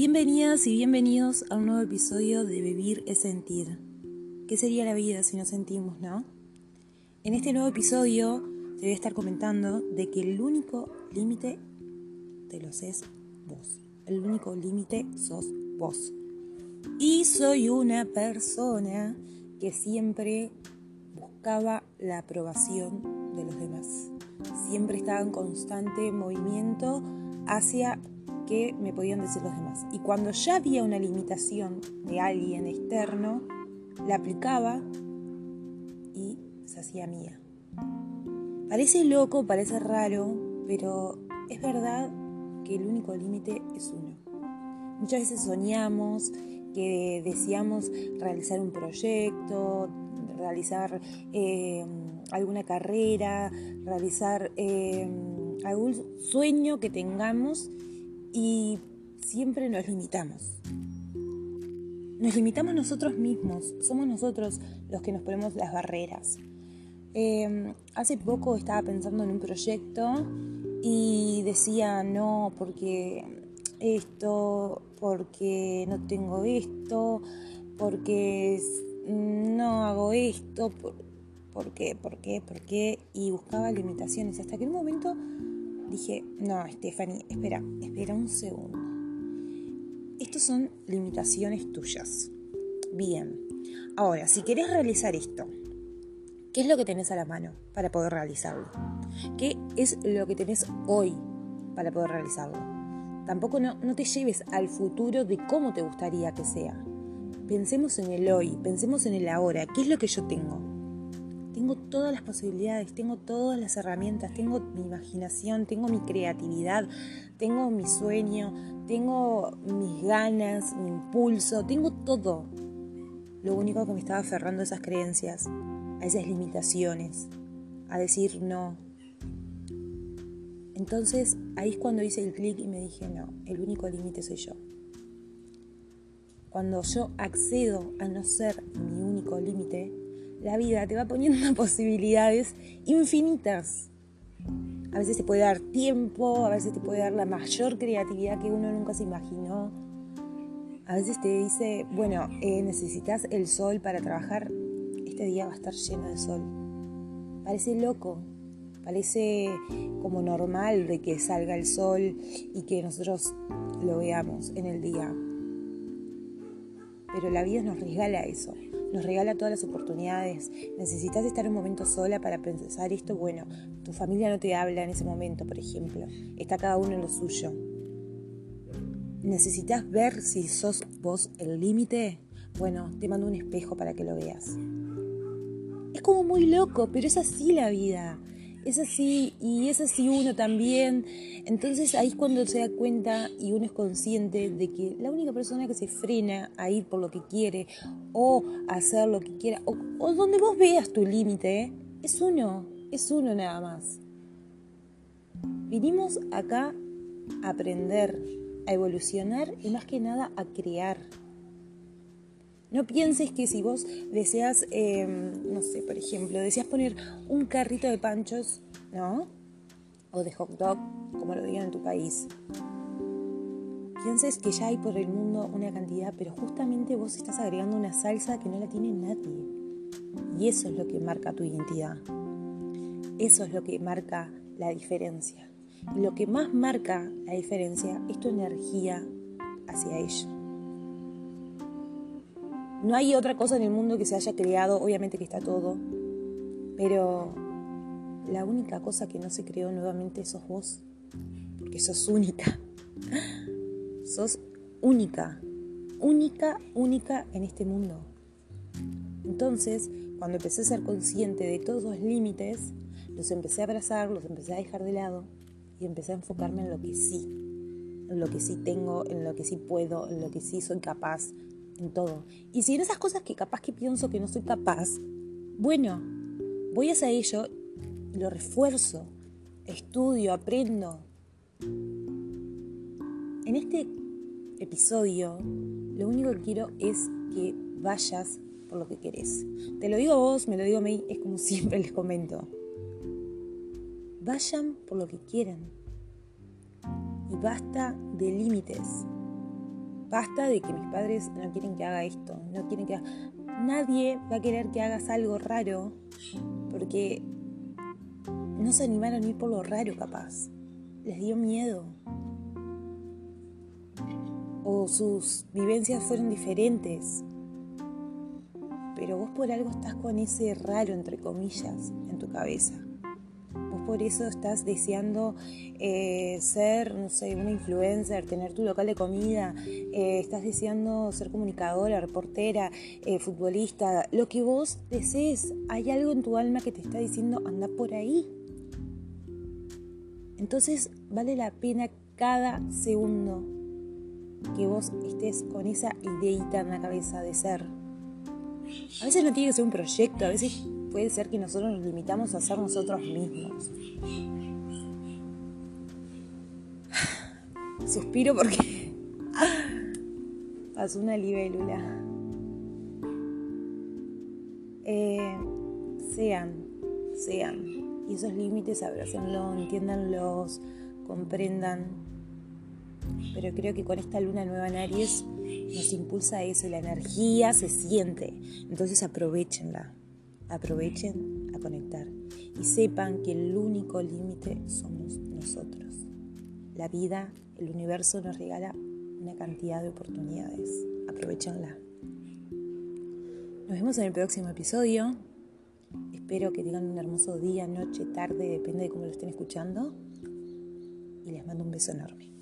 Bienvenidas y bienvenidos a un nuevo episodio de Vivir es Sentir. ¿Qué sería la vida si no sentimos, no? En este nuevo episodio te voy a estar comentando de que el único límite te lo es vos. El único límite sos vos. Y soy una persona que siempre buscaba la aprobación de los demás. Siempre estaba en constante movimiento hacia que me podían decir los demás. Y cuando ya había una limitación de alguien externo, la aplicaba y se hacía mía. Parece loco, parece raro, pero es verdad que el único límite es uno. Muchas veces soñamos que deseamos realizar un proyecto, realizar eh, alguna carrera, realizar eh, algún sueño que tengamos y siempre nos limitamos. Nos limitamos nosotros mismos, somos nosotros los que nos ponemos las barreras. Em, hace poco estaba pensando en un proyecto y decía no porque esto, porque no tengo esto, porque no hago esto, por, ¿por qué? ¿Por. Y buscaba limitaciones hasta que en un momento dije, no, Stephanie, espera, espera un segundo. Estos son limitaciones tuyas. Bien. Ahora, si querés realizar esto, ¿qué es lo que tenés a la mano para poder realizarlo? ¿Qué es lo que tenés hoy para poder realizarlo? Tampoco no, no te lleves al futuro de cómo te gustaría que sea. Pensemos en el hoy, pensemos en el ahora. ¿Qué es lo que yo tengo? Tengo todas las posibilidades, tengo todas las herramientas, tengo mi imaginación, tengo mi creatividad, tengo mi sueño, tengo mis ganas, mi impulso, tengo todo. Lo único que me estaba aferrando a esas creencias, a esas limitaciones, a decir no. Entonces ahí es cuando hice el clic y me dije, no, el único límite soy yo. Cuando yo accedo a no ser mi único límite, la vida te va poniendo posibilidades infinitas. A veces te puede dar tiempo, a veces te puede dar la mayor creatividad que uno nunca se imaginó. A veces te dice, bueno, eh, necesitas el sol para trabajar, este día va a estar lleno de sol. Parece loco, parece como normal de que salga el sol y que nosotros lo veamos en el día. Pero la vida nos regala eso nos regala todas las oportunidades. Necesitas estar un momento sola para pensar esto. Bueno, tu familia no te habla en ese momento, por ejemplo. Está cada uno en lo suyo. Necesitas ver si sos vos el límite. Bueno, te mando un espejo para que lo veas. Es como muy loco, pero es así la vida es así y es así uno también. Entonces ahí es cuando se da cuenta y uno es consciente de que la única persona que se frena a ir por lo que quiere o hacer lo que quiera o, donde vos veas tu límite es uno, es uno nada más. Vinimos acá a aprender, a evolucionar y más que nada a crear. No pienses que si vos deseas, em, no sé, por ejemplo, deseas poner un carrito de panchos, ¿no? O de hot dog, como lo digan en tu país. Pienses que ya hay por el mundo una cantidad, pero justamente vos estás agregando una salsa que no la tiene nadie. Y eso es lo que marca tu identidad. Eso es lo que marca la diferencia. Y lo que más marca la diferencia es tu energía hacia ello. No hay otra cosa en el mundo que se haya creado, obviamente que está todo, pero la única cosa que no se creó nuevamente sos vos, porque sos única. Sos única, única, única en este mundo. Entonces, cuando empecé a ser consciente de todos los límites, los empecé a abrazar, los empecé a dejar de lado y empecé a enfocarme en lo que sí, en lo que sí tengo, en lo que sí puedo, en lo que sí soy capaz, en todo. Y si en esas cosas que capaz que pienso que no soy capaz, bueno, voy hacia ello, lo refuerzo, estudio, aprendo. En este episodio, lo único que quiero es que vayas por lo que querés. Te lo digo a vos, me lo digo a mí, es como siempre les comento. Vayan por lo que quieran. Y basta de límites. Basta de que mis padres no quieren que haga esto, no quieren que Nadie va a querer que hagas algo raro porque no se animaron a ir por lo raro capaz. Les dio miedo. O sus vivencias fueron diferentes. Pero vos por algo estás con ese raro, entre comillas, en tu cabeza por eso estás deseando eh, ser, no sé, una influencer, tener tu local de comida, eh, estás deseando ser comunicadora, reportera, eh, futbolista, lo que vos desees, hay algo en tu alma que te está diciendo anda por ahí. Entonces vale la pena cada segundo que vos estés con esa ideita en la cabeza de ser. A veces no tiene que ser un proyecto, a veces puede ser que nosotros nos limitamos a ser nosotros mismos. Suspiro porque pasó una libélula. Eh, sean, sean. Y esos límites abrácenlo, entiéndanlos, comprendan. Pero creo que con esta luna nueva en Aries nos impulsa eso, la energía se siente. Entonces aprovechenla aprovechen a conectar y sepan que el único límite somos nosotros. La vida, el universo nos regala una cantidad de oportunidades. Aprovechenla. Nos vemos en el próximo episodio. Espero que tengan un hermoso día, noche, tarde, depende de cómo lo estén escuchando. Y les mando un beso enorme.